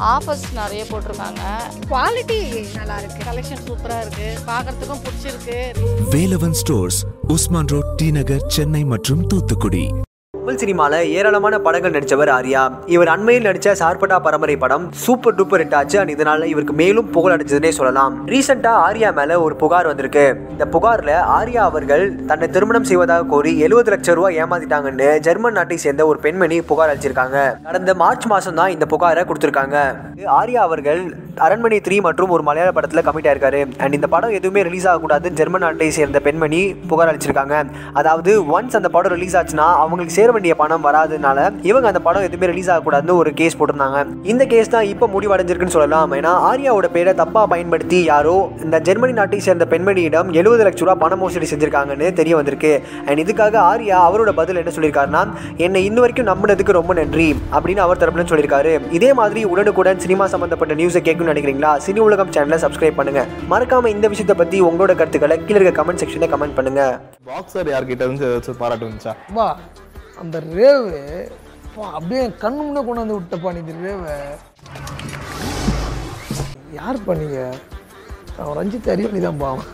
Offers நிறைய போட்டிருக்காங்க. Quality நல்லா இருக்கு கலெக்ஷன் சூப்பராக இருக்குது பார்க்குறதுக்கும் பிடிச்சிருக்கு. வேலவன் ஸ்டோர்ஸ் உஸ்மான் ரோட் டி நகர் சென்னை மற்றும் தூத்துக்குடி. தமிழ் சினிமால ஏராளமான படங்கள் நடித்தவர் ஆர்யா. இவர் அண்மையில் நடிச்ச சார்பட்டா பரம்பரை படம் சூப்பர் டூப்பர் ஹிட் ஆச்சு. அண்ட் இதனால இவருக்கு மேலும் புகழ் அடைஞ்சதுன்னே சொல்லலாம். ரீசெண்டா ஆர்யா மேல ஒரு புகார் வந்திருக்கு. இந்த புகார்ல ஆர்யா அவர்கள் தன்னை திருமணம் செய்வதாக கோரி எழுபது லட்சம் ரூபாய் ஏமாத்திட்டாங்கன்னு ஜெர்மன் நாட்டை சேர்ந்த ஒரு பெண்மணி புகார் அளிச்சிருக்காங்க. கடந்த மார்ச் மாசம் தான் இந்த புகாரை கொடுத்திருக்காங்க. ஆர்யா அவர்கள் அரண்மனை த்ரீ மற்றும் ஒரு மலையாள படத்துல கமிட் ஆயிருக்காரு. அண்ட் இந்த படம் எதுவுமே ரிலீஸ் ஆகக்கூடாதுன்னு ஜெர்மன் நாட்டை சேர்ந்த பெண்மணி புகார் அளிச்சிருக்காங்க. அதாவது ஒன்ஸ் அந்த படம் ரிலீஸ் ஆச்சுன்னா அவங்களுக்கு சேர வேண்டிய பணம் வராதனால இவங்க அந்த படம் எதுவுமே ரிலீஸ் ஆகக்கூடாதுன்னு ஒரு கேஸ் போட்டிருந்தாங்க. இந்த கேஸ் தான் இப்போ முடிவடைஞ்சிருக்குன்னு சொல்லலாம். ஏன்னா ஆர்யாவோட பேரை தப்பா பயன்படுத்தி யாரோ இந்த ஜெர்மனி நாட்டை சேர்ந்த பெண்மணியிடம் எழுபது லட்ச ரூபா பண மோசடி செஞ்சிருக்காங்கன்னு தெரிய வந்திருக்கு. அண்ட் இதுக்காக ஆர்யா அவரோட பதில் என்ன சொல்லியிருக்காருன்னா என்னை இன்ன வரைக்கும் நம்பினதுக்கு ரொம்ப நன்றி அப்படின்னு அவர் தரப்புல சொல்லியிருக்காரு. இதே மாதிரி உடனுக்குடன் சினிமா சம்பந்தப்பட்ட நியூஸை கேட்கணும்னு நினைக்கிறீங்களா? சினி உலகம் சேனலை சப்ஸ்கிரைப் பண்ணுங்க. மறக்காம இந்த விஷயத்தை பத்தி உங்களோட கருத்துக்களை கீழே இருக்க கமெண்ட் செக்ஷன்ல கமெண்ட் பண்ணுங்க. பாக்ஸர் யார்கிட்ட இருந்து பாராட்டு வந்துச்சா? வா அந்த ரேவு அப்படியே கண் கண்ணு முன்னே கொண்டு வந்து விட்டப்பா நீ இந்த ரேவை. யார் பண்ணீங்க அவன் ரஞ்சித் அறிவு தான் பாவம்